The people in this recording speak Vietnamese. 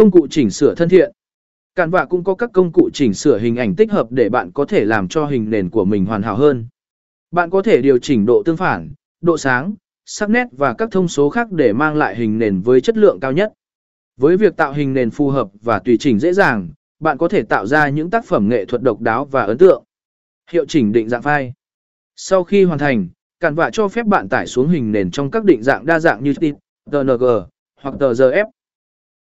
Công cụ chỉnh sửa thân thiện. Cản vạ cũng có các công cụ chỉnh sửa hình ảnh tích hợp để bạn có thể làm cho hình nền của mình hoàn hảo hơn. Bạn có thể điều chỉnh độ tương phản, độ sáng, sắc nét và các thông số khác để mang lại hình nền với chất lượng cao nhất. Với việc tạo hình nền phù hợp và tùy chỉnh dễ dàng, bạn có thể tạo ra những tác phẩm nghệ thuật độc đáo và ấn tượng. Hiệu chỉnh định dạng file. Sau khi hoàn thành, Cản vạ cho phép bạn tải xuống hình nền trong các định dạng đa dạng như TIFF, hoặc TGF.